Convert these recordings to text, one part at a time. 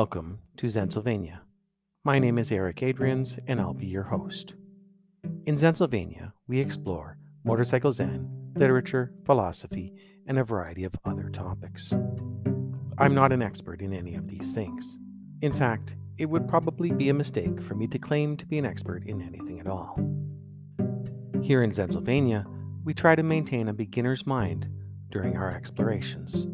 Welcome to Zensylvania. My name is Eric Adrians, and I'll be your host. In Zensylvania, we explore motorcycle Zen, literature, philosophy, and a variety of other topics. I'm not an expert in any of these things. In fact, it would probably be a mistake for me to claim to be an expert in anything at all. Here in Zensylvania, we try to maintain a beginner's mind during our explorations.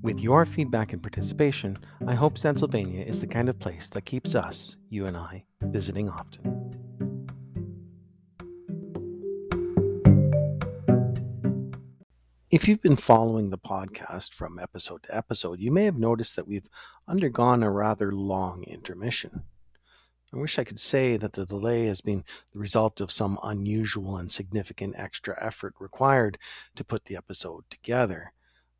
With your feedback and participation, I hope Zensylvania is the kind of place that keeps us, you and I, visiting often. If you've been following the podcast from episode to episode, you may have noticed that we've undergone a rather long intermission. I wish I could say that the delay has been the result of some unusual and significant extra effort required to put the episode together,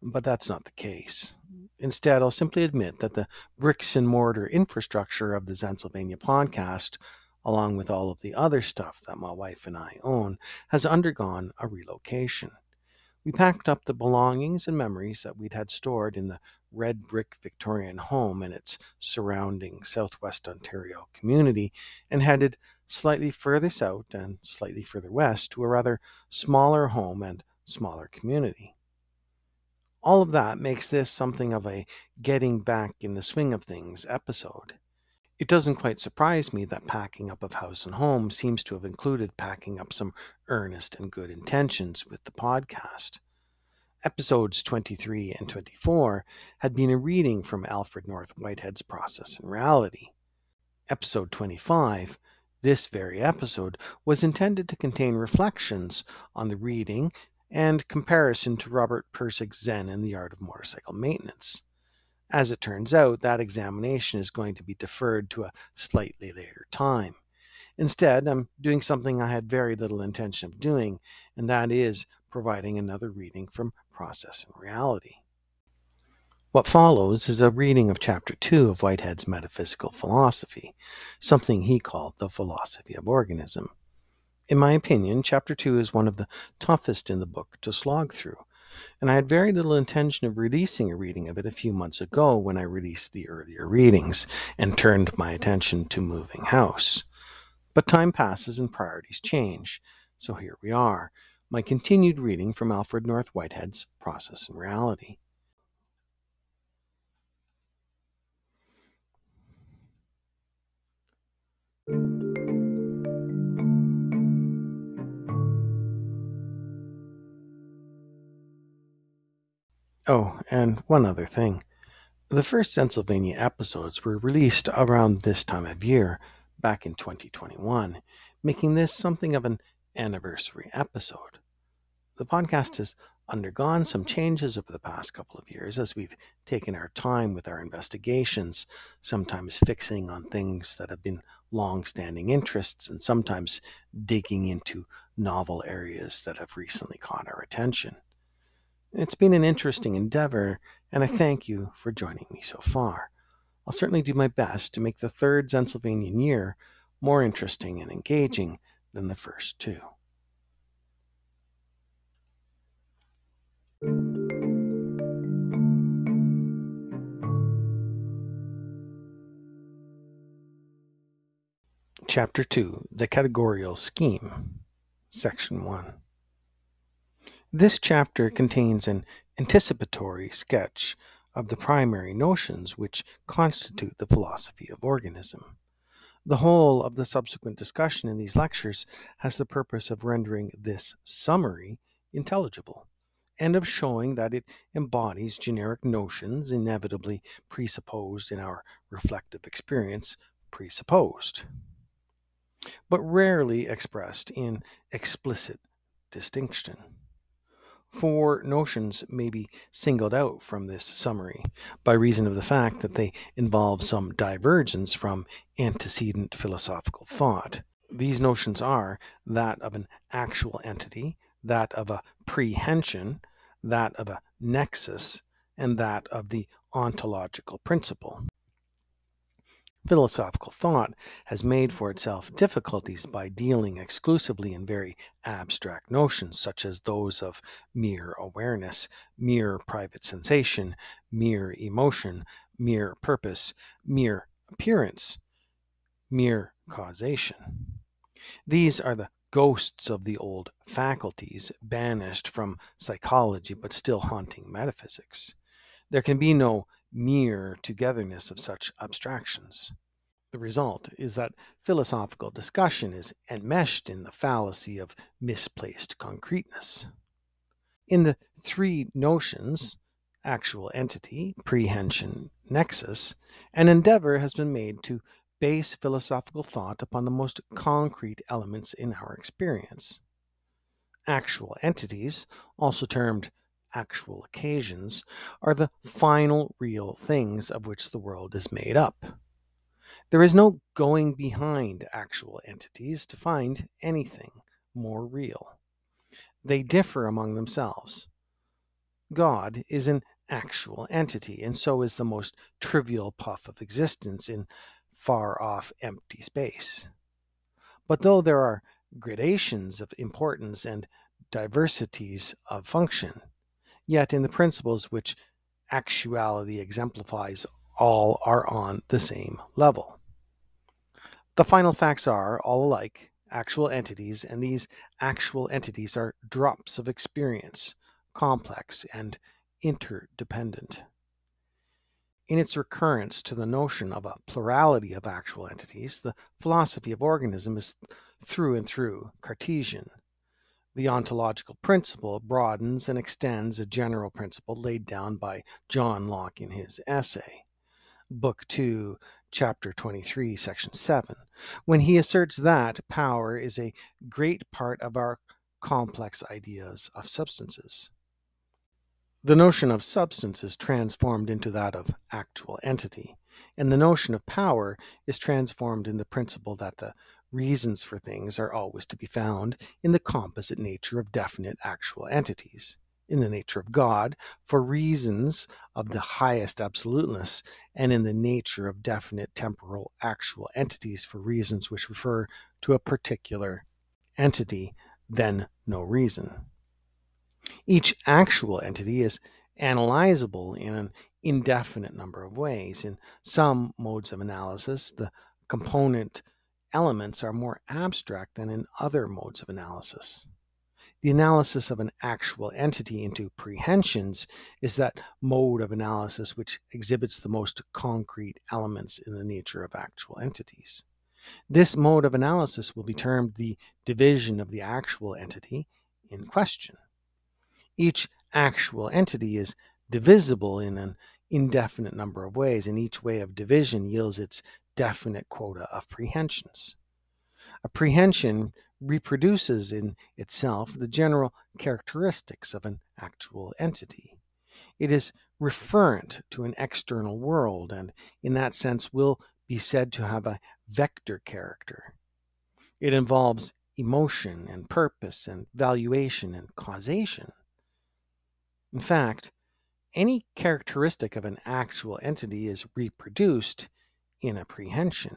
but that's not the case. Instead, I'll simply admit that the bricks and mortar infrastructure of the Zensylvania podcast, along with all of the other stuff that my wife and I own, has undergone a relocation. We packed up the belongings and memories that we'd had stored in the red brick Victorian home and its surrounding southwest Ontario community and headed slightly further south and slightly further west to a rather smaller home and smaller community. All of that makes this something of a getting back in the swing of things episode. It doesn't quite surprise me that packing up of house and home seems to have included packing up some earnest and good intentions with the podcast. Episodes 23 and 24 had been a reading from Alfred North Whitehead's Process and Reality. Episode 25, this very episode, was intended to contain reflections on the reading and comparison to Robert Pirsig's Zen and the Art of Motorcycle Maintenance. As it turns out, that examination is going to be deferred to a slightly later time. Instead, I'm doing something I had very little intention of doing, and that is providing another reading from Process and Reality. What follows is a reading of Chapter 2 of Whitehead's Metaphysical Philosophy, something he called the Philosophy of Organism. In my opinion, Chapter 2 is one of the toughest in the book to slog through and I had very little intention of releasing a reading of it a few months ago when I released the earlier readings and turned my attention to moving house. But time passes and priorities change, so here we are, my continued reading from Alfred North Whitehead's Process and Reality. Oh, and one other thing. The first Zensylvania episodes were released around this time of year, back in 2021, making this something of an anniversary episode. The podcast has undergone some changes over the past couple of years as we've taken our time with our investigations, sometimes fixing on things that have been long standing interests and sometimes digging into novel areas that have recently caught our attention. It's been an interesting endeavor, and I hmm. thank you for joining me so far. I'll certainly do my best to make the third Zensylvanian year more interesting and engaging than the first two. Chapter 2 The Categorical Scheme, Section 1. This chapter contains an anticipatory sketch of the primary notions which constitute the philosophy of organism. The whole of the subsequent discussion in these lectures has the purpose of rendering this summary intelligible and of showing that it embodies generic notions inevitably presupposed in our reflective experience, presupposed, but rarely expressed in explicit distinction. Four notions may be singled out from this summary by reason of the fact that they involve some divergence from antecedent philosophical thought. These notions are that of an actual entity, that of a prehension, that of a nexus, and that of the ontological principle. Philosophical thought has made for itself difficulties by dealing exclusively in very abstract notions, such as those of mere awareness, mere private sensation, mere emotion, mere purpose, mere appearance, mere causation. These are the ghosts of the old faculties, banished from psychology but still haunting metaphysics. There can be no mere togetherness of such abstractions. The result is that philosophical discussion is enmeshed in the fallacy of misplaced concreteness. In the three notions, actual entity, prehension, nexus, an endeavor has been made to base philosophical thought upon the most concrete elements in our experience. Actual entities, also termed actual occasions, are the final real things of which the world is made up. There is no going behind actual entities to find anything more real. They differ among themselves. God is an actual entity, and so is the most trivial puff of existence in far off empty space. But though there are gradations of importance and diversities of function, yet in the principles which actuality exemplifies, all are on the same level. The final facts are all alike actual entities, and these actual entities are drops of experience, complex and interdependent in its recurrence to the notion of a plurality of actual entities, the philosophy of organism is through and through Cartesian. The ontological principle broadens and extends a general principle laid down by John Locke in his essay, Book 2, Chapter 23, Section 7, when he asserts that power is a great part of our complex ideas of substances. The notion of substance is transformed into that of actual entity, and the notion of power is transformed in the principle that the reasons for things are always to be found in the composite nature of definite actual entities, in the nature of God for reasons of the highest absoluteness, and in the nature of definite temporal actual entities for reasons which refer to a particular entity, then no reason. Each actual entity is analyzable in an indefinite number of ways. In some modes of analysis, the component elements are more abstract than in other modes of analysis. The analysis of an actual entity into prehensions is that mode of analysis which exhibits the most concrete elements in the nature of actual entities. This mode of analysis will be termed the division of the actual entity in question. Each actual entity is divisible in an indefinite number of ways, and each way of division yields its definite quota of prehensions. A prehension reproduces in itself the general characteristics of an actual entity. It is referent to an external world, and in that sense will be said to have a vector character. It involves emotion and purpose and valuation and causation. In fact, any characteristic of an actual entity is reproduced in a prehension.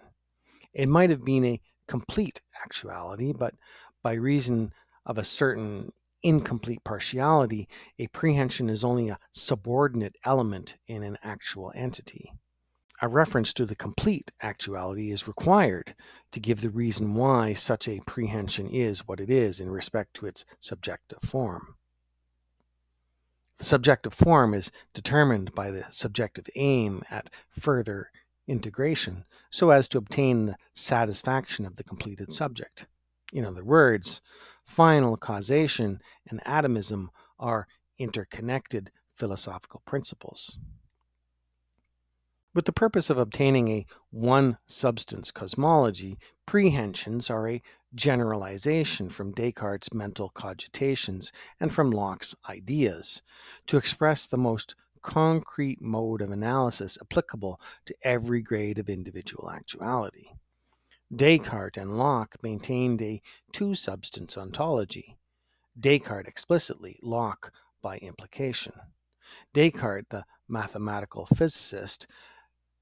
It might have been a complete actuality, but by reason of a certain incomplete partiality, a prehension is only a subordinate element in an actual entity. A reference to the complete actuality is required to give the reason why such a prehension is what it is in respect to its subjective form. The subjective form is determined by the subjective aim at further integration so as to obtain the satisfaction of the completed subject. In other words, final causation and atomism are interconnected philosophical principles. With the purpose of obtaining a one substance cosmology, prehensions are a generalization from Descartes' mental cogitations and from Locke's ideas to express the most concrete mode of analysis applicable to every grade of individual actuality. Descartes and Locke maintained a two substance ontology. Descartes explicitly, Locke by implication. Descartes, the mathematical physicist,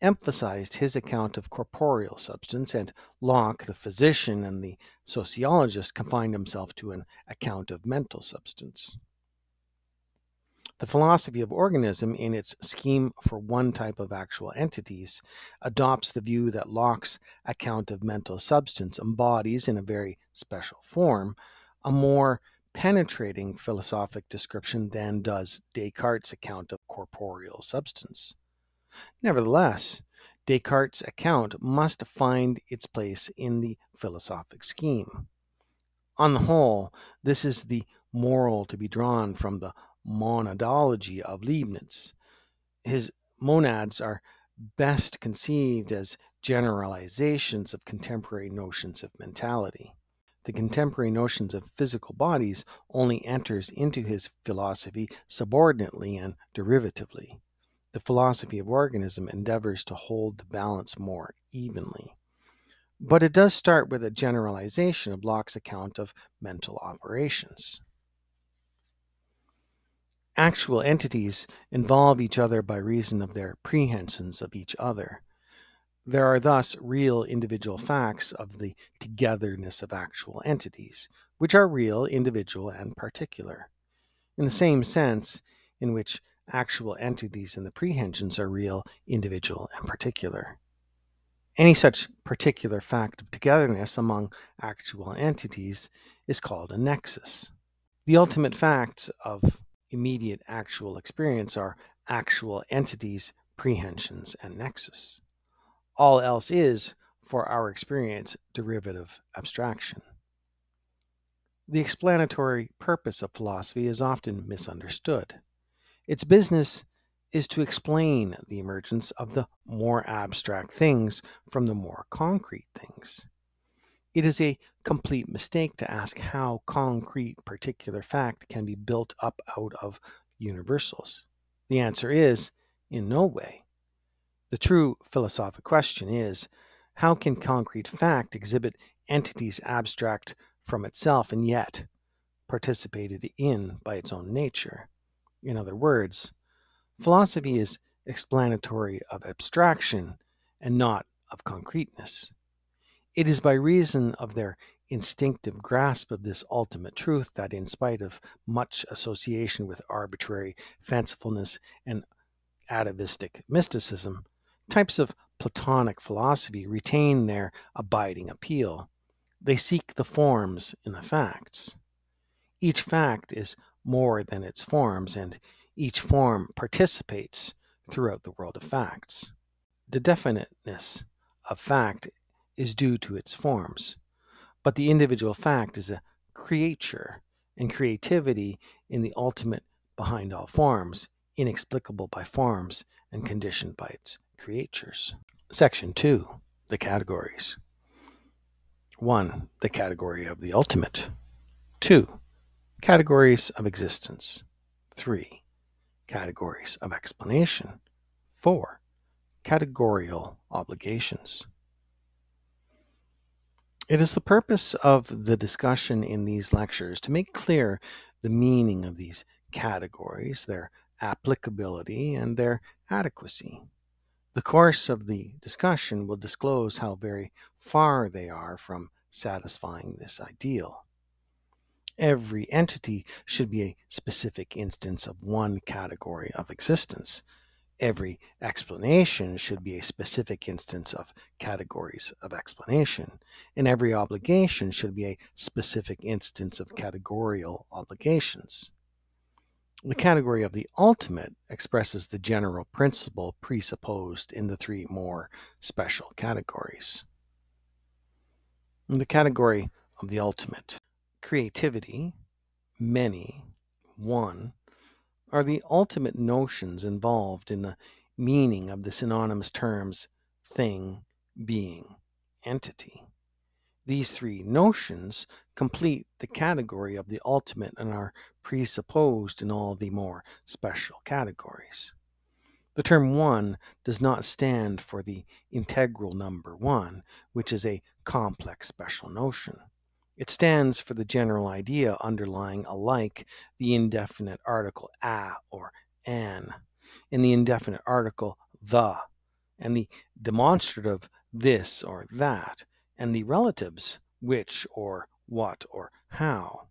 emphasized his account of corporeal substance, and Locke, the physician and the sociologist, confined himself to an account of mental substance. The philosophy of organism, in its scheme for one type of actual entities, adopts the view that Locke's account of mental substance embodies, in a very special form, a more penetrating philosophic description than does Descartes' account of corporeal substance. Nevertheless, Descartes' account must find its place in the philosophic scheme. On the whole, this is the moral to be drawn from the monadology of Leibniz. His monads are best conceived as generalizations of contemporary notions of mentality. The contemporary notions of physical bodies only enters into his philosophy subordinately and derivatively. The philosophy of organism endeavors to hold the balance more evenly. But it does start with a generalization of Locke's account of mental operations. Actual entities involve each other by reason of their prehensions of each other. There are thus real individual facts of the togetherness of actual entities, which are real, individual, and particular. In the same sense in which actual entities and the prehensions are real, individual, and particular. Any such particular fact of togetherness among actual entities is called a nexus. The ultimate facts of immediate actual experience are actual entities, prehensions, and nexus. All else is, for our experience, derivative abstraction. The explanatory purpose of philosophy is often misunderstood. Its business is to explain the emergence of the more abstract things from the more concrete things. It is a complete mistake to ask how concrete particular fact can be built up out of universals. The answer is in no way. The true philosophic question is how can concrete fact exhibit entities abstract from itself and yet participated in by its own nature? In other words, philosophy is explanatory of abstraction and not of concreteness. It is by reason of their instinctive grasp of this ultimate truth that, in spite of much association with arbitrary fancifulness and atavistic mysticism, types of Platonic philosophy retain their abiding appeal. They seek the forms in the facts. Each fact is more than its forms, and each form participates throughout the world of facts. The definiteness of fact is due to its forms. But the individual fact is a creature, and creativity in the ultimate behind all forms, inexplicable by forms and conditioned by its creatures. Section 2 The Categories 1. The category of the ultimate. 2. Categories of existence. 3. Categories of explanation. 4. Categorial obligations. It is the purpose of the discussion in these lectures to make clear the meaning of these categories, their applicability, and their adequacy. The course of the discussion will disclose how very far they are from satisfying this ideal. Every entity should be a specific instance of one category of existence, Every explanation should be a specific instance of categories of explanation, and every obligation should be a specific instance of categorial obligations. The category of the ultimate expresses the general principle presupposed in the three more special categories. The category of the ultimate, creativity, many, one, are the ultimate notions involved in the meaning of the synonymous terms thing, being, entity. These three notions complete the category of the ultimate and are presupposed in all the more special categories. The term one does not stand for the integral number one, which is a complex special notion. It stands for the general idea underlying alike the indefinite article a or an, and the indefinite article the, and the demonstrative this or that, and the relatives which or what or how.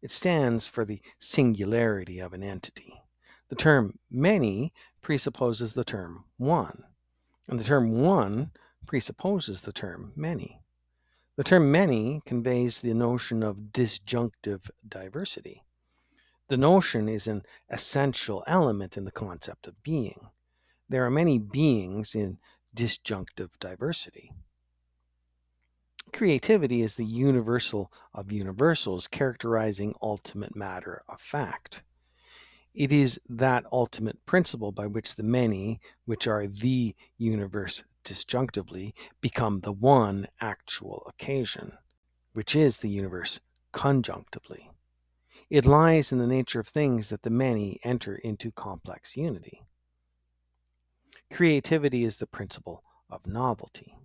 It stands for the singularity of an entity. The term many presupposes the term one, and the term one presupposes the term many. The term many conveys the notion of disjunctive diversity. The notion is an essential element in the concept of being. There are many beings in disjunctive diversity. Creativity is the universal of universals, characterizing ultimate matter of fact. It is that ultimate principle by which the many, which are the universe disjunctively, become the one actual occasion, which is the universe conjunctively. It lies in the nature of things that the many enter into complex unity. Creativity is the principle of novelty.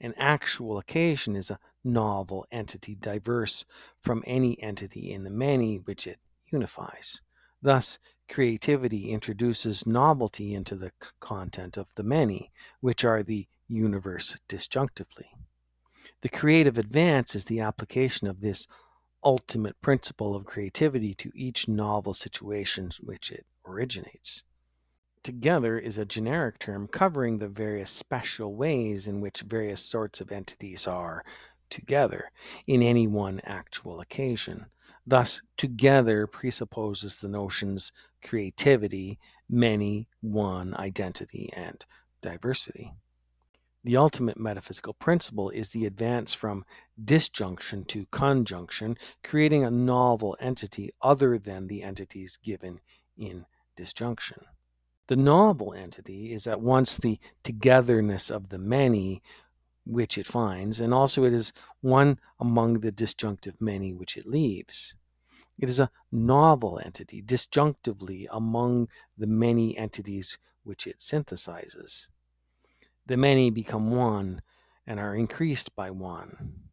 An actual occasion is a novel entity diverse from any entity in the many which it unifies. Thus, creativity introduces novelty into the content of the many, which are the universe disjunctively. The creative advance is the application of this ultimate principle of creativity to each novel situation which it originates. Together is a generic term covering the various special ways in which various sorts of entities are together in any one actual occasion. Thus, together presupposes the notions creativity, many, one, identity, and diversity. The ultimate metaphysical principle is the advance from disjunction to conjunction, creating a novel entity other than the entities given in disjunction. The novel entity is at once the togetherness of the many which it finds, and also it is one among the disjunctive many which it leaves. It is a novel entity, disjunctively among the many entities which it synthesizes. The many become one and are increased by one.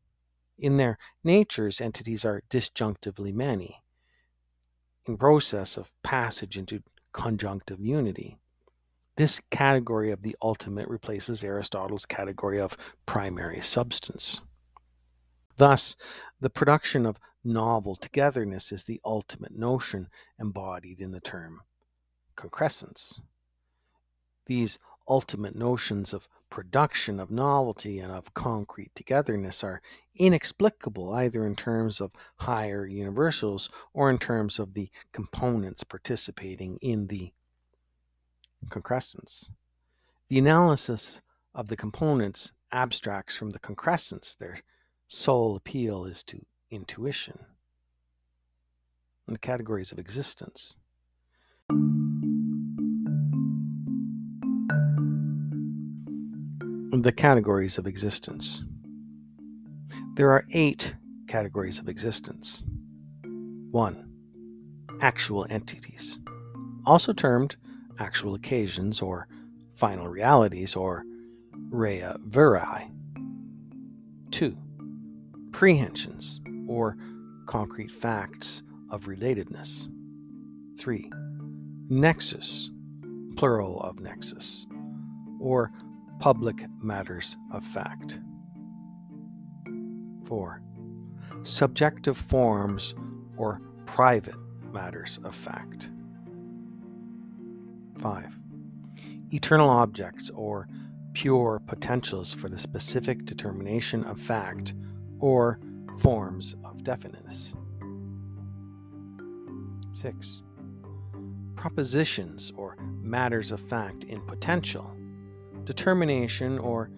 In their natures, entities are disjunctively many, in process of passage into conjunctive unity. This category of the ultimate replaces Aristotle's category of primary substance. Thus, the production of novel togetherness is the ultimate notion embodied in the term concrescence. These ultimate notions of production of novelty and of concrete togetherness are inexplicable either in terms of higher universals or in terms of the components participating in the concrescence. The analysis of the components abstracts from the concrescence. Their sole appeal is to intuition and the categories of existence. The categories of existence. There are eight categories of existence. 1. Actual entities, also termed actual occasions or final realities or res verae. 2. Prehensions or concrete facts of relatedness. 3. Nexus, plural of nexus, or public matters of fact. 4. Subjective forms or private matters of fact. 5. Eternal objects or pure potentials for the specific determination of fact or forms of definiteness. 6. Propositions or matters of fact in potential, determination or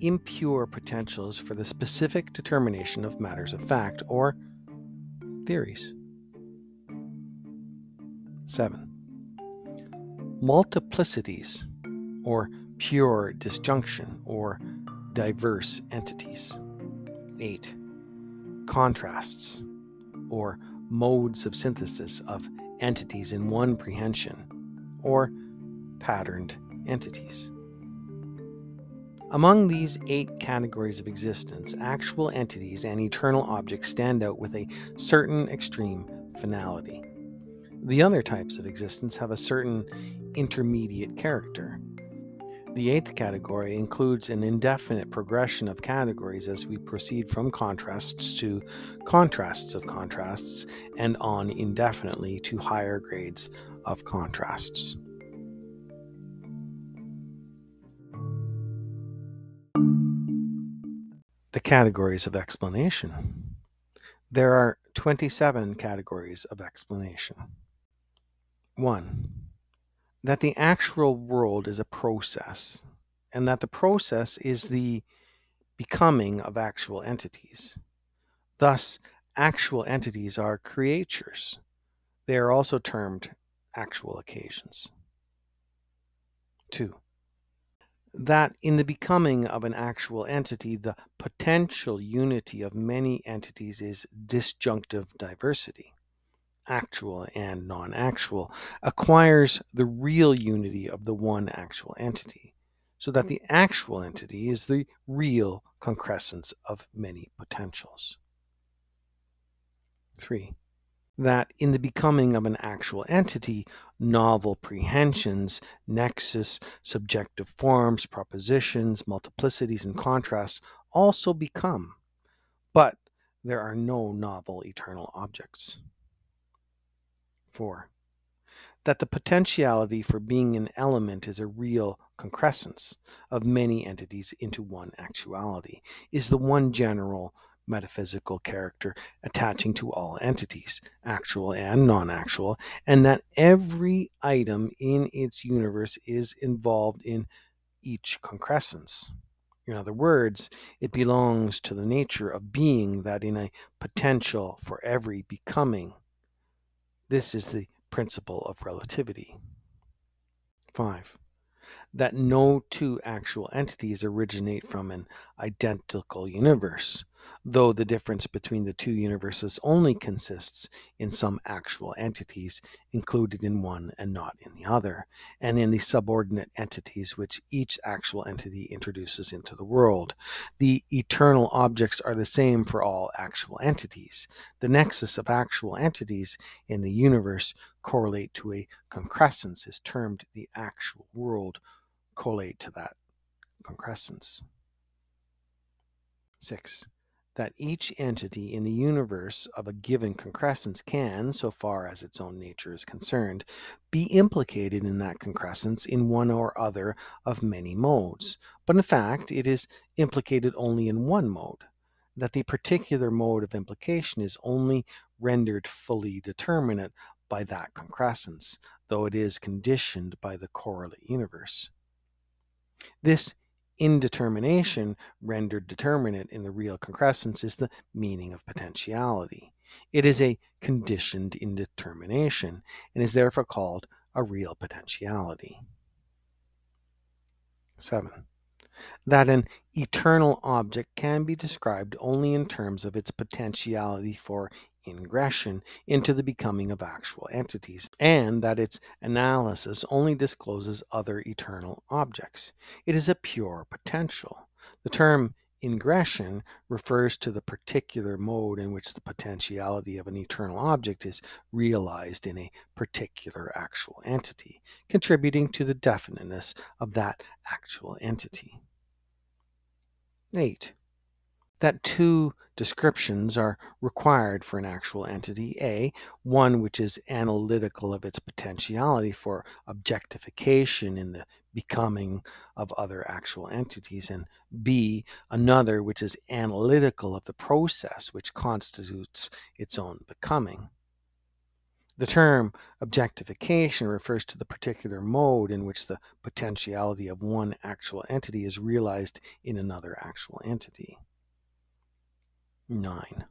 impure potentials for the specific determination of matters of fact or theories. 7 multiplicities, or pure disjunction, or diverse entities. 8. Contrasts, or modes of synthesis of entities in one prehension, or patterned entities. Among these eight categories of existence, actual entities and eternal objects stand out with a certain extreme finality. The other types of existence have a certain intermediate character. The eighth category includes an indefinite progression of categories as we proceed from contrasts to contrasts of contrasts and on indefinitely to higher grades of contrasts. The categories of explanation. There are 27 categories of explanation. 1. That the actual world is a process, and that the process is the becoming of actual entities. Thus, actual entities are creatures. They are also termed actual occasions. 2. That in the becoming of an actual entity, the potential unity of many entities is disjunctive diversity, actual and non actual, acquires the real unity of the one actual entity, so that mm. the actual entity is the real concrescence of many potentials. 3 that in the becoming of an actual entity, novel prehensions, nexus, subjective forms, propositions, multiplicities, and contrasts also become, but there are no novel eternal objects. 4. That the potentiality for being an element is a real concrescence of many entities into one actuality, is the one general metaphysical character attaching to all entities, actual and non actual, and that every item in its universe is involved in each concrescence. In other words, it belongs to the nature of being that in a potential for every becoming. This is the principle of relativity. 5 that no two actual entities originate from an identical universe, though the difference between the two universes only consists in some actual entities included in one and not in the other, and in the subordinate entities which each actual entity introduces into the world. The eternal objects are the same for all actual entities. The nexus of actual entities in the universe correlate to a concrescence is termed the actual world collate to that concrescence. 6 that each entity in the universe of a given concrescence can, so far as its own nature is concerned, be implicated in that concrescence in one or other of many modes. But in fact, it is implicated only in one mode, that the particular mode of implication is only rendered fully determinate by that concrescence, though it is conditioned by the correlate universe. This indetermination rendered determinate in the real concrescence is the meaning of potentiality. It is a conditioned indetermination and is therefore called a real potentiality. 7. That an eternal object can be described only in terms of its potentiality for ingression into the becoming of actual entities, and that its analysis only discloses other eternal objects. It is a pure potential. The term ingression refers to the particular mode in which the potentiality of an eternal object is realized in a particular actual entity, contributing to the definiteness of that actual entity. 8 that two descriptions are required for an actual entity. A, one which is analytical of its potentiality for objectification in the becoming of other actual entities, and B, another which is analytical of the process which constitutes its own becoming. The term objectification refers to the particular mode in which the potentiality of one actual entity is realized in another actual entity. 9.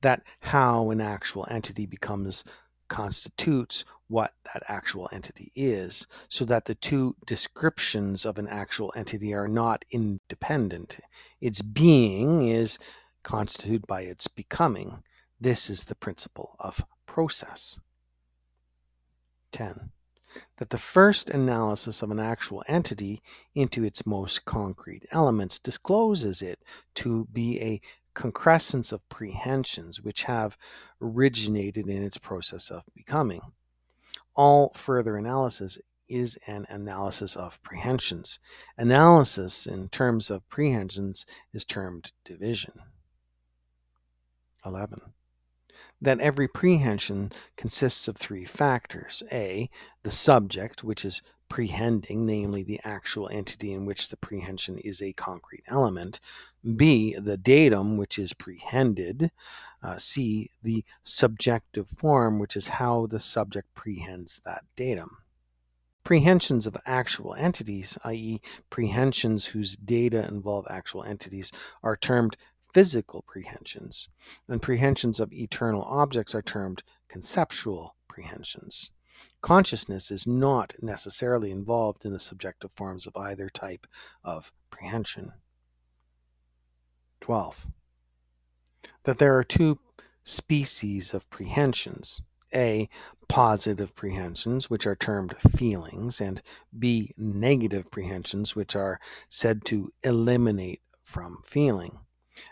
That how an actual entity becomes constitutes what that actual entity is, so that the two descriptions of an actual entity are not independent. Its being is constituted by its becoming. This is the principle of process. 10. That the first analysis of an actual entity into its most concrete elements discloses it to be a concrescence of prehensions which have originated in its process of becoming. All further analysis is an analysis of prehensions. Analysis in terms of prehensions is termed division. 11. that every prehension consists of three factors. A, the subject, which is prehending, namely the actual entity in which the prehension is a concrete element. B, the datum, which is prehended. Uh, C, the subjective form, which is how the subject prehends that datum. Prehensions of actual entities, i.e., prehensions whose data involve actual entities, are termed physical prehensions, and prehensions of eternal objects are termed conceptual prehensions. Consciousness is not necessarily involved in the subjective forms of either type of prehension. 12. That there are two species of prehensions A. Positive prehensions, which are termed feelings, and B. Negative prehensions, which are said to eliminate from feeling.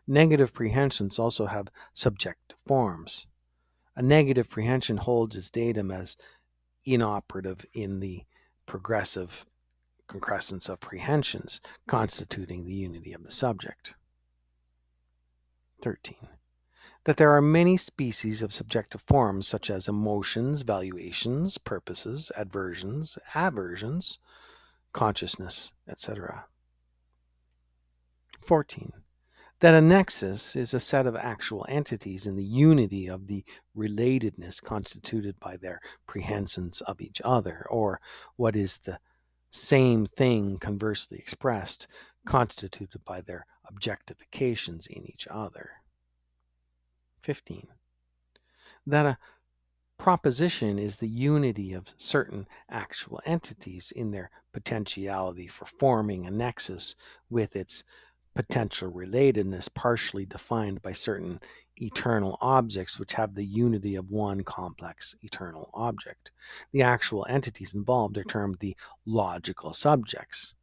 Negative prehensions also have subjective forms. A negative prehension holds its datum as inoperative in the progressive concrescence of prehensions, constituting the unity of the subject. 13. That there are many species of subjective forms, such as emotions, valuations, purposes, adversions, aversions, consciousness, etc. 14 that a nexus is a set of actual entities in the unity of the relatedness constituted by their prehensions of each other, or what is the same thing conversely expressed, constituted by their objectifications in each other. 15. That a proposition is the unity of certain actual entities in their potentiality for forming a nexus with its potential relatedness partially defined by certain eternal objects which have the unity of one complex eternal object. The actual entities involved are termed the logical subjects.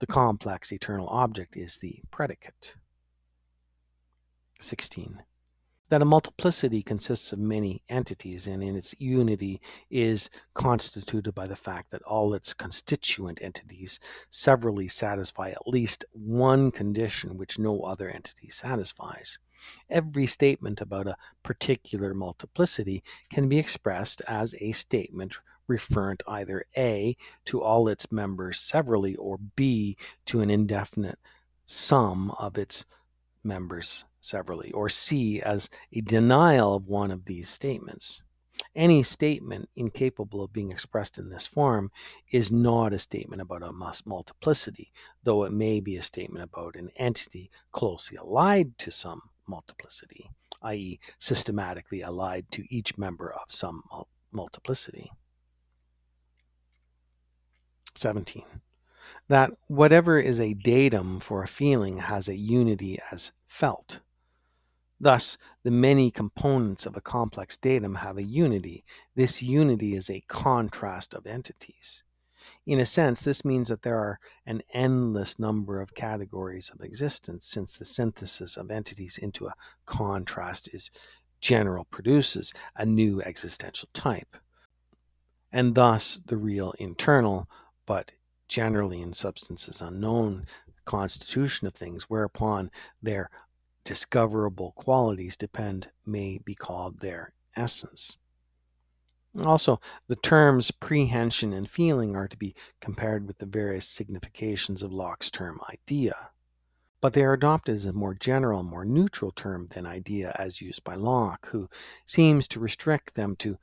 The complex eternal object is the predicate. 16 that a multiplicity consists of many entities and in its unity is constituted by the fact that all its constituent entities severally satisfy at least one condition which no other entity satisfies. Every statement about a particular multiplicity can be expressed as a statement referent either A to all its members severally or B to an indefinite sum of its members severally, or C as a denial of one of these statements. Any statement incapable of being expressed in this form is not a statement about a multiplicity, though it may be a statement about an entity closely allied to some multiplicity, i.e., systematically allied to each member of some multiplicity. 17 that whatever is a datum for a feeling has a unity as felt. Thus, the many components of a complex datum have a unity. This unity is a contrast of entities. In a sense, this means that there are an endless number of categories of existence, since the synthesis of entities into a contrast is general produces a new existential type. And thus, the real internal, but generally in substances unknown constitution of things, whereupon their discoverable qualities depend may be called their essence. Also, the terms prehension and feeling are to be compared with the various significations of Locke's term idea. But they are adopted as a more general, more neutral term than idea as used by Locke, who seems to restrict them to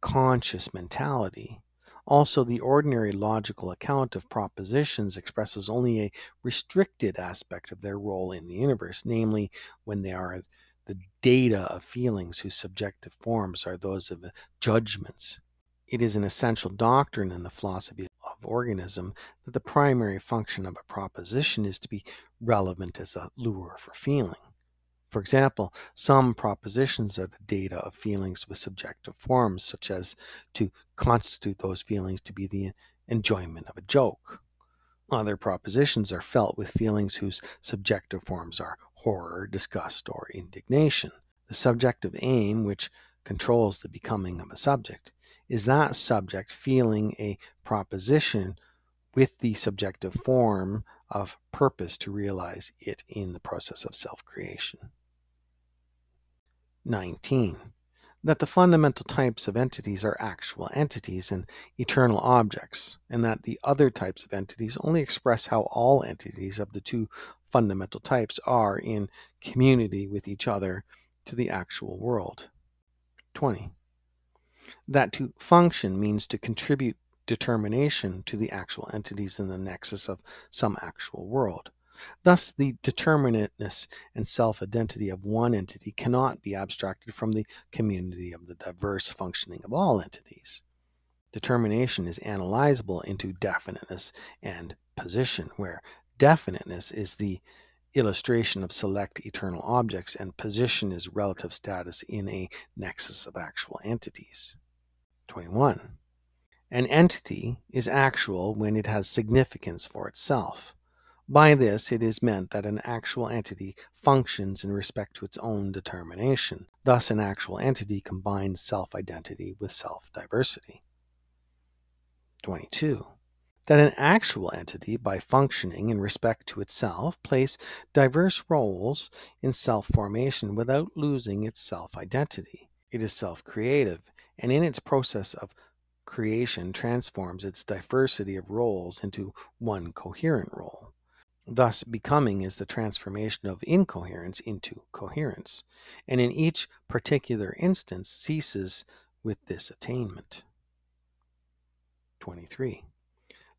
conscious mentality also, the ordinary logical account of propositions expresses only a restricted aspect of their role in the universe, namely when they are the data of feelings whose subjective forms are those of judgments. It is an essential doctrine in the philosophy of organism that the primary function of a proposition is to be relevant as a lure for feeling. For example, some propositions are the data of feelings with subjective forms, such as to constitute those feelings to be the enjoyment of a joke. Other propositions are felt with feelings whose subjective forms are horror, disgust, or indignation. The subjective aim, which controls the becoming of a subject, is that subject feeling a proposition with the subjective form of purpose to realize it in the process of self creation. 19. That the fundamental types of entities are actual entities and eternal objects, and that the other types of entities only express how all entities of the two fundamental types are in community with each other to the actual world. 20. That to function means to contribute determination to the actual entities in the nexus of some actual world. Thus, the determinateness and self identity of one entity cannot be abstracted from the community of the diverse functioning of all entities. Determination is analyzable into definiteness and position, where definiteness is the illustration of select eternal objects, and position is relative status in a nexus of actual entities. 21. An entity is actual when it has significance for itself. By this it is meant that an actual entity functions in respect to its own determination. Thus, an actual entity combines self identity with self diversity. 22. That an actual entity, by functioning in respect to itself, plays diverse roles in self formation without losing its self identity. It is self creative, and in its process of creation transforms its diversity of roles into one coherent role. Thus, becoming is the transformation of incoherence into coherence, and in each particular instance ceases with this attainment. 23.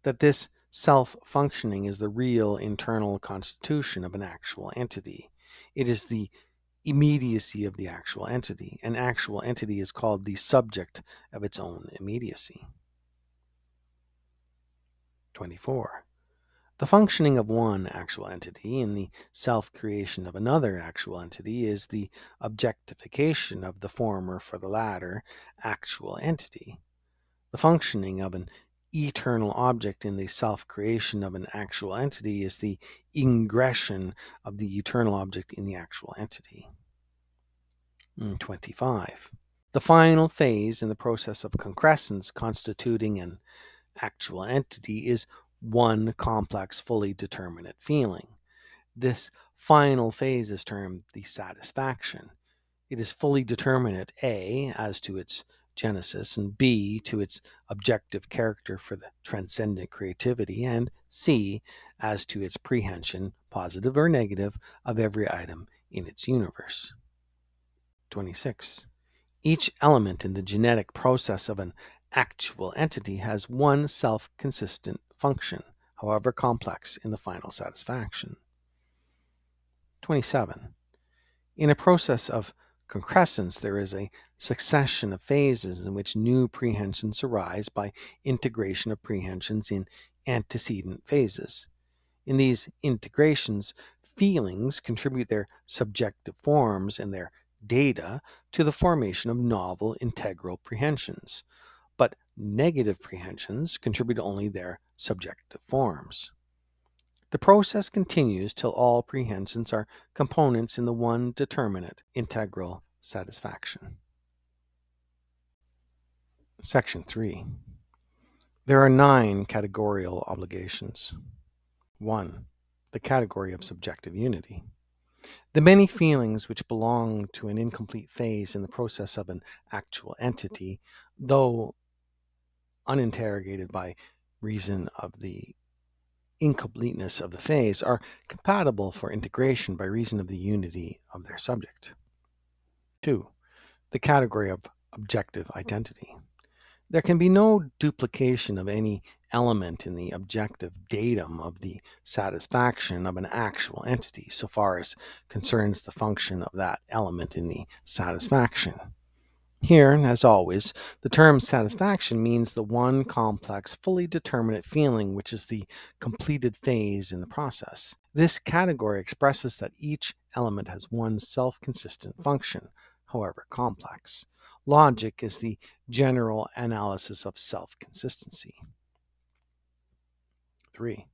That this self functioning is the real internal constitution of an actual entity. It is the immediacy of the actual entity. An actual entity is called the subject of its own immediacy. 24. The functioning of one actual entity in the self creation of another actual entity is the objectification of the former for the latter actual entity. The functioning of an eternal object in the self creation of an actual entity is the ingression of the eternal object in the actual entity. Mm, 25. The final phase in the process of concrescence constituting an actual entity is one complex, fully determinate feeling. This final phase is termed the satisfaction. It is fully determinate, A, as to its genesis, and B, to its objective character for the transcendent creativity, and C, as to its prehension, positive or negative, of every item in its universe. 26. Each element in the genetic process of an actual entity has one self consistent function, however complex, in the final satisfaction. 27. In a process of concrescence, there is a succession of phases in which new prehensions arise by integration of prehensions in antecedent phases. In these integrations, feelings contribute their subjective forms and their data to the formation of novel integral prehensions, negative prehensions contribute only their subjective forms. The process continues till all prehensions are components in the one determinate integral satisfaction. Section 3. There are nine categorical obligations. 1. The category of subjective unity. The many feelings which belong to an incomplete phase in the process of an actual entity, though uninterrogated by reason of the incompleteness of the phase, are compatible for integration by reason of the unity of their subject. 2. The category of objective identity. There can be no duplication of any element in the objective datum of the satisfaction of an actual entity so far as concerns the function of that element in the satisfaction. Here, as always, the term satisfaction means the one complex, fully determinate feeling which is the completed phase in the process. This category expresses that each element has one self consistent function, however complex. Logic is the general analysis of self consistency. 3.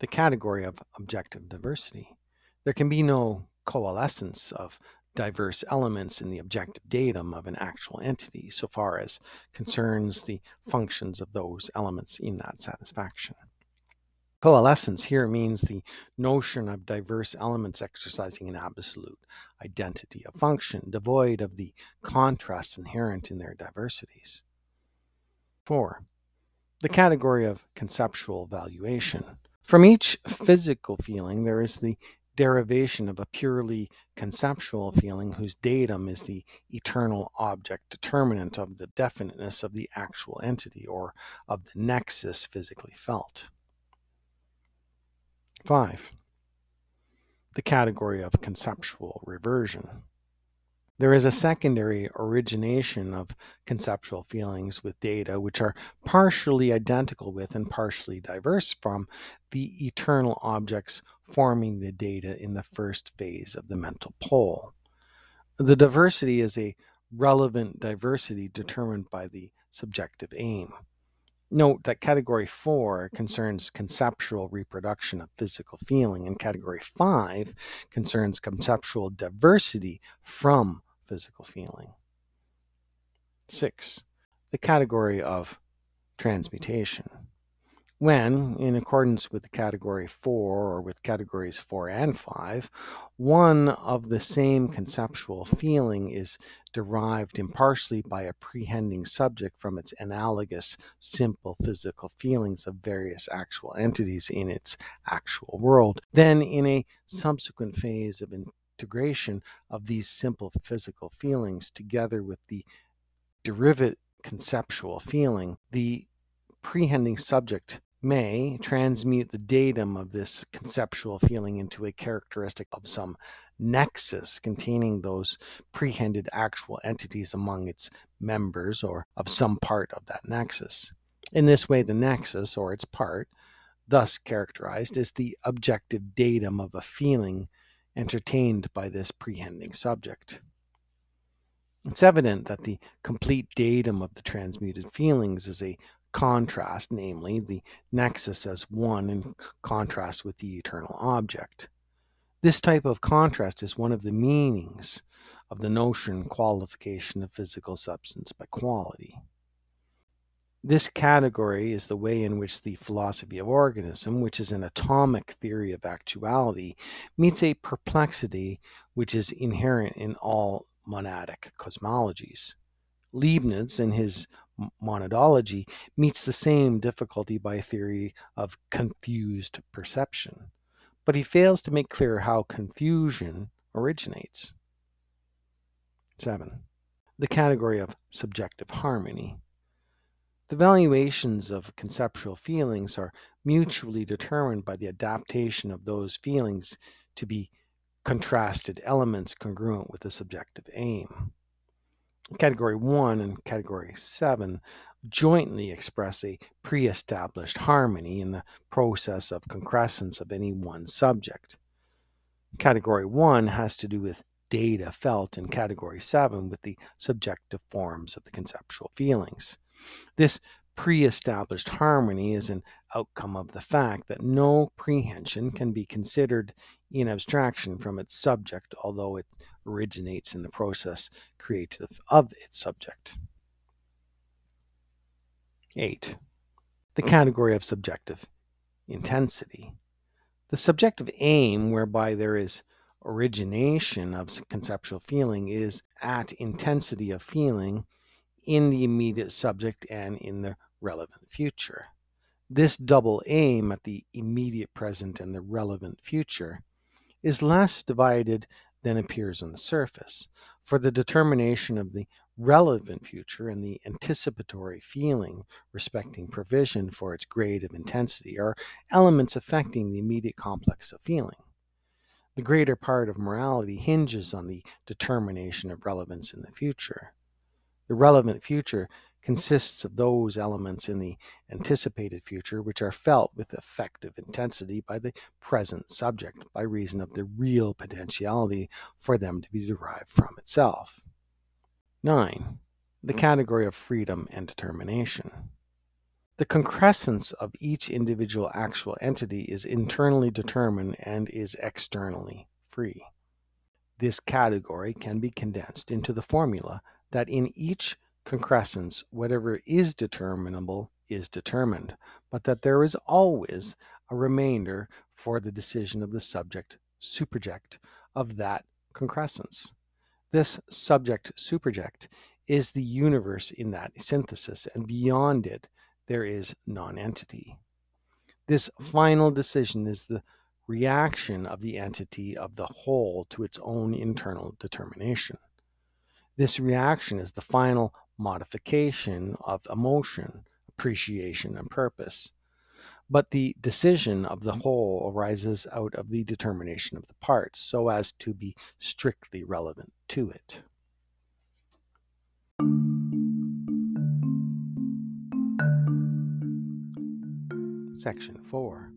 The category of objective diversity. There can be no coalescence of diverse elements in the objective datum of an actual entity so far as concerns the functions of those elements in that satisfaction. Coalescence here means the notion of diverse elements exercising an absolute identity of function, devoid of the contrasts inherent in their diversities. 4. The category of conceptual valuation. From each physical feeling, there is the derivation of a purely conceptual feeling whose datum is the eternal object determinant of the definiteness of the actual entity or of the nexus physically felt. 5. The category of conceptual reversion. There is a secondary origination of conceptual feelings with data which are partially identical with and partially diverse from the eternal objects forming the data in the first phase of the mental pole. The diversity is a relevant diversity determined by the subjective aim. Note that category four concerns conceptual reproduction of physical feeling, and category five concerns conceptual diversity from physical feeling. Six, the category of transmutation when, in accordance with the category 4 or with categories 4 and 5, one of the same conceptual feeling is derived impartially by a prehending subject from its analogous simple physical feelings of various actual entities in its actual world. Then, in a subsequent phase of integration of these simple physical feelings together with the derivative conceptual feeling, the prehending subject may transmute the datum of this conceptual feeling into a characteristic of some nexus containing those prehended actual entities among its members or of some part of that nexus. In this way, the nexus or its part, thus characterized, is the objective datum of a feeling entertained by this prehending subject. It's evident that the complete datum of the transmuted feelings is a contrast, namely the nexus as one in contrast with the eternal object. This type of contrast is one of the meanings of the notion qualification of physical substance by quality. This category is the way in which the philosophy of organism, which is an atomic theory of actuality, meets a perplexity which is inherent in all monadic cosmologies. Leibniz, in his monadology meets the same difficulty by theory of confused perception, but he fails to make clear how confusion originates. 7. The category of subjective harmony. The valuations of conceptual feelings are mutually determined by the adaptation of those feelings to be contrasted elements congruent with the subjective aim. Category 1 and Category 7 jointly express a pre established harmony in the process of concrescence of any one subject. Category 1 has to do with data felt in Category 7 with the subjective forms of the conceptual feelings. This pre established harmony is an outcome of the fact that no prehension can be considered in abstraction from its subject, although it originates in the process creative of its subject. 8. The mm. category of subjective intensity. The subjective aim, whereby there is origination of conceptual feeling, is at intensity of feeling in the immediate subject and in the relevant future. This double aim at the immediate present and the relevant future is less divided than appears on the surface. For the determination of the relevant future and the anticipatory feeling respecting provision for its grade of intensity are elements affecting the immediate complex of feeling. The greater part of morality hinges on the determination of relevance in the future. The relevant future consists of those elements in the anticipated future which are felt with effective intensity by the present subject by reason of the real potentiality for them to be derived from itself. 9. The mm. category of freedom and determination. The concrescence of each individual actual entity is internally determined and is externally free. This category can be condensed into the formula that in each concrescence, whatever is determinable is determined, but that there is always a remainder for the decision of the subject superject of that concrescence. This subject superject is the universe in that synthesis, and beyond it, there is nonentity. This final decision is the reaction of the entity of the whole to its own internal determination. This reaction is the final modification of emotion, appreciation, and purpose. But the decision of the whole arises out of the determination of the parts so as to be strictly relevant to it. Section 4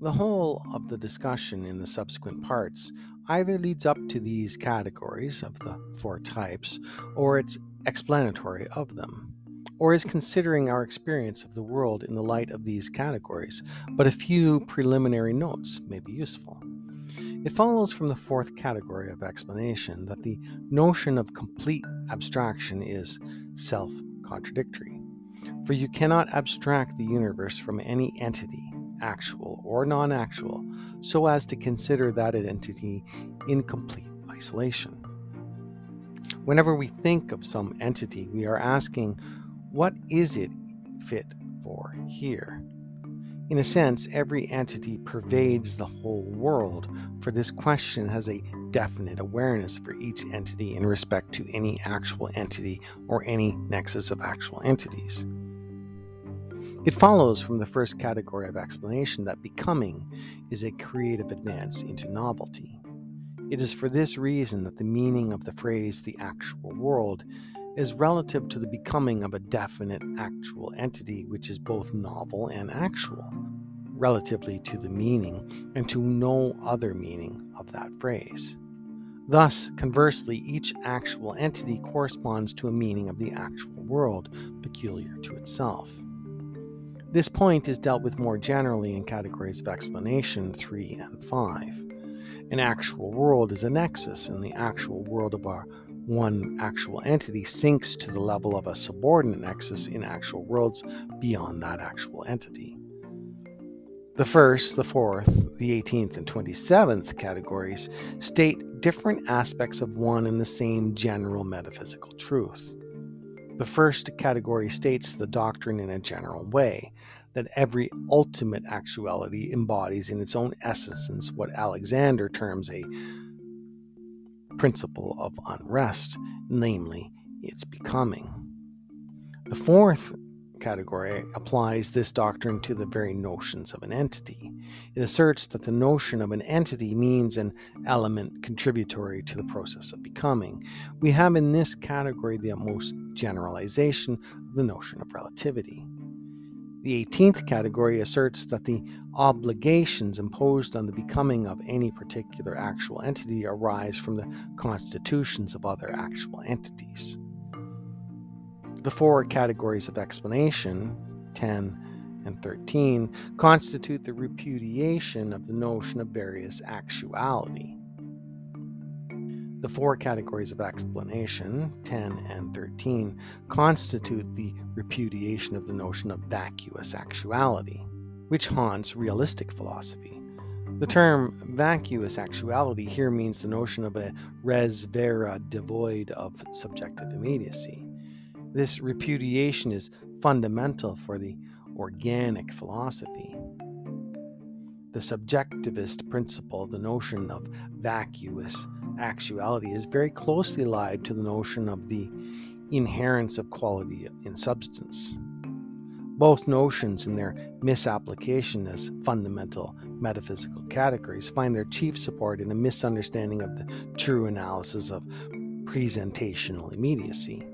The whole of the discussion in the subsequent parts either leads up to these categories of the four types, or it's explanatory of them or is considering our experience of the world in the light of these categories, but a few preliminary notes may be useful. It follows from the fourth category of explanation that the notion of complete abstraction is self contradictory. For you cannot abstract the universe from any entity, actual or non actual, so as to consider that entity in complete isolation. Whenever we think of some entity, we are asking what is it fit for here? In a sense, every entity pervades the whole world, for this question has a definite awareness for each entity in respect to any actual entity or any nexus of actual entities. It follows from the first category of explanation that becoming is a creative advance into novelty. It is for this reason that the meaning of the phrase the actual world is relative to the becoming of a definite actual entity which is both novel and actual, relatively to the meaning and to no other meaning of that phrase. Thus, conversely, each actual entity corresponds to a meaning of the actual world peculiar to itself. This point is dealt with more generally in categories of explanation 3 and 5. An actual world is a nexus in the actual world of our one actual entity sinks to the level of a subordinate nexus in actual worlds beyond that actual entity. The first, the fourth, the 18th, and 27th categories state different aspects of one and the same general metaphysical truth. The first category states the doctrine in a general way that every ultimate actuality embodies in its own essence what Alexander terms a principle of unrest, namely its becoming. The fourth category applies this doctrine to the very notions of an entity. It asserts that the notion of an entity means an element contributory to the process of becoming. We have in this category the most generalization of the notion of relativity. The 18th category asserts that the obligations imposed on the becoming of any particular actual entity arise from the constitutions of other actual entities. The four categories of explanation, 10 and 13, constitute the repudiation of the notion of various actuality. The four categories of explanation, 10 and 13, constitute the repudiation of the notion of vacuous actuality, which haunts realistic philosophy. The term vacuous actuality here means the notion of a res vera devoid of subjective immediacy. This repudiation is fundamental for the organic philosophy. The subjectivist principle, the notion of vacuous actuality is very closely allied to the notion of the inherence of quality in substance. Both notions, in their misapplication as fundamental metaphysical categories, find their chief support in a misunderstanding of the true analysis of presentational immediacy.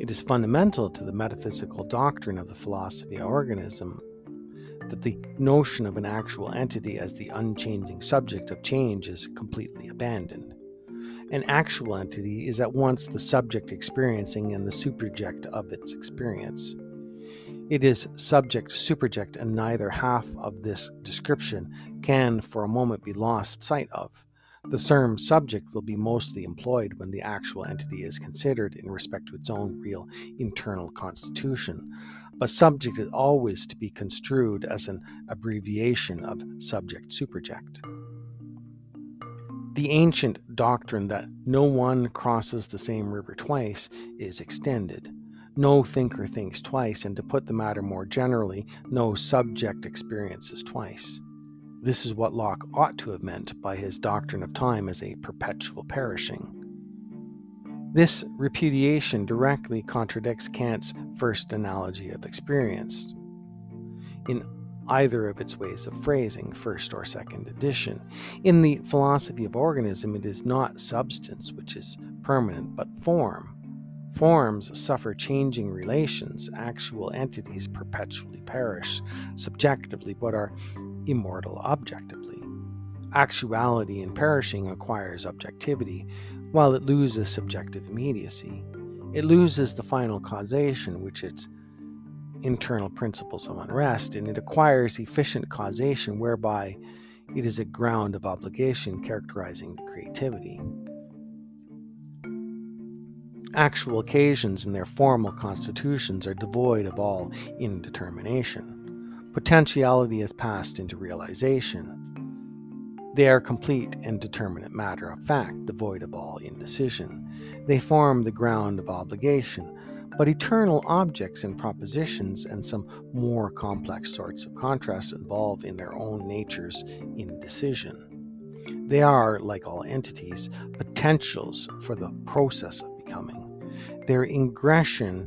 It is fundamental to the metaphysical doctrine of the philosophy of organism that the notion of an actual entity as the unchanging subject of change is completely abandoned. An actual entity is at once the subject experiencing and the superject of its experience. It is subject superject, and neither half of this description can for a moment be lost sight of. The term subject will be mostly employed when the actual entity is considered in respect to its own real internal constitution, but subject is always to be construed as an abbreviation of subject superject. The ancient doctrine that no one crosses the same river twice is extended. No thinker thinks twice, and to put the matter more generally, no subject experiences twice. This is what Locke ought to have meant by his doctrine of time as a perpetual perishing. This repudiation directly contradicts Kant's first analogy of experience in either of its ways of phrasing, first or second edition. In the philosophy of organism, it is not substance which is permanent, but form. Forms suffer changing relations. Actual entities perpetually perish subjectively but are immortal objectively. Actuality in perishing acquires objectivity, while it loses subjective immediacy. It loses the final causation, which its internal principles of unrest, and it acquires efficient causation, whereby it is a ground of obligation characterizing the creativity actual occasions and their formal constitutions are devoid of all indetermination. Potentiality has passed into realization. They are complete and determinate matter of fact, devoid of all indecision. They form the ground of obligation, but eternal objects and propositions and some more complex sorts of contrasts involve in their own natures indecision. They are, like all entities, potentials for the process of becoming. Their ingression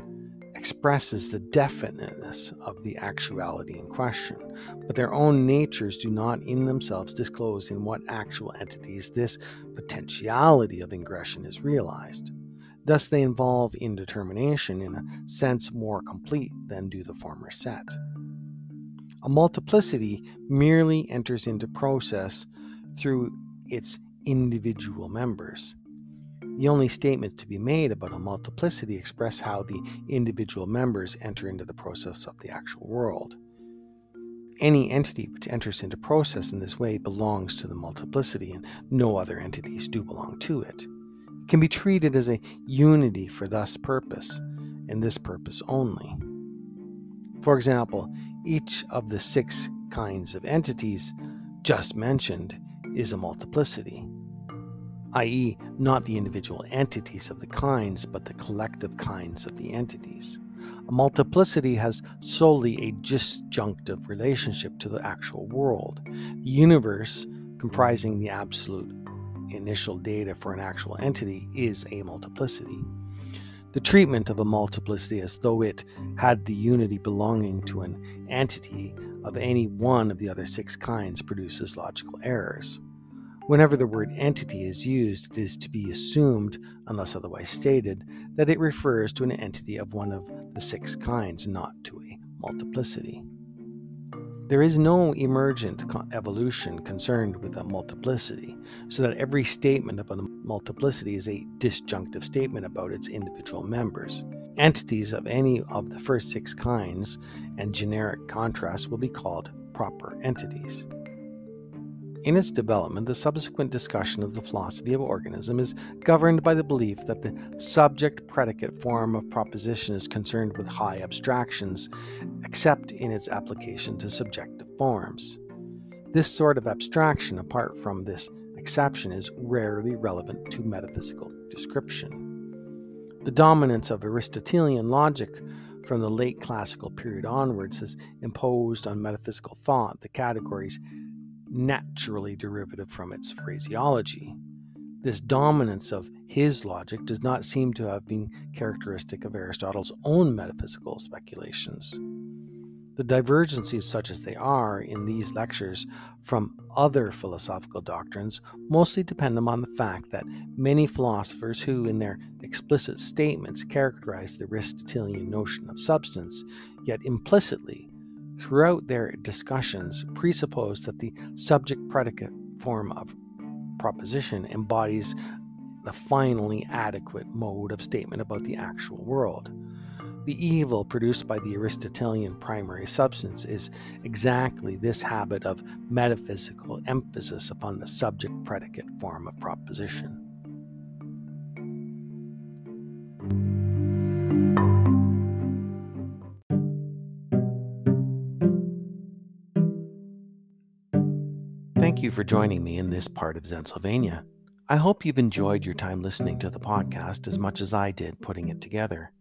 expresses the definiteness of the actuality in question, but their own natures do not in themselves disclose in what actual entities this potentiality of ingression is realized. Thus, they involve indetermination in a sense more complete than do the former set. A multiplicity merely enters into process through its individual members. The only statements to be made about a multiplicity express how the individual members enter into the process of the actual world. Any entity which enters into process in this way belongs to the multiplicity, and no other entities do belong to it. It can be treated as a unity for this purpose, and this purpose only. For example, each of the six kinds of entities just mentioned is a multiplicity i.e., not the individual entities of the kinds, but the collective kinds of the entities. A multiplicity has solely a disjunctive relationship to the actual world. The universe, comprising the absolute initial data for an actual entity, is a multiplicity. The treatment of a multiplicity as though it had the unity belonging to an entity of any one of the other six kinds produces logical errors. Whenever the word entity is used, it is to be assumed, unless otherwise stated, that it refers to an entity of one of the six kinds, not to a multiplicity. There is no emergent evolution concerned with a multiplicity, so that every statement about a multiplicity is a disjunctive statement about its individual members. Entities of any of the first six kinds and generic contrasts will be called proper entities. In its development, the subsequent discussion of the philosophy of organism is governed by the belief that the subject predicate form of proposition is concerned with high abstractions, except in its application to subjective forms. This sort of abstraction, apart from this exception, is rarely relevant to metaphysical description. The dominance of Aristotelian logic from the late classical period onwards has imposed on metaphysical thought the categories naturally derivative from its phraseology. This dominance of his logic does not seem to have been characteristic of Aristotle's own metaphysical speculations. The divergencies, such as they are in these lectures from other philosophical doctrines, mostly depend upon the fact that many philosophers who, in their explicit statements, characterize the Aristotelian notion of substance, yet implicitly throughout their discussions presuppose that the subject predicate form of proposition embodies the finally adequate mode of statement about the actual world. The evil produced by the Aristotelian primary substance is exactly this habit of metaphysical emphasis upon the subject predicate form of proposition. Thank you for joining me in this part of Zensylvania. I hope you've enjoyed your time listening to the podcast as much as I did putting it together.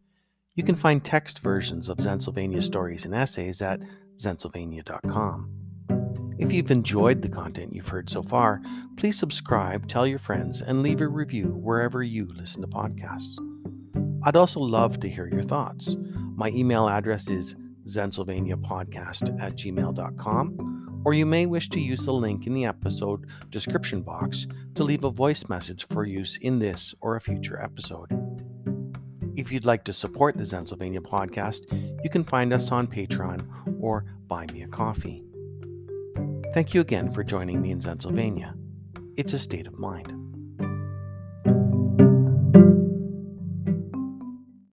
You can find text versions of Zensylvania stories and essays at zensylvania.com. If you've enjoyed the content you've heard so far, please subscribe, tell your friends, and leave a review wherever you listen to podcasts. I'd also love to hear your thoughts. My email address is zensylvaniapodcast at gmail.com, or you may wish to use the link in the episode description box to leave a voice message for use in this or a future episode. If you'd like to support the Zensylvania podcast, you can find us on Patreon or buy me a coffee. Thank you again for joining me in Zensylvania. It's a state of mind.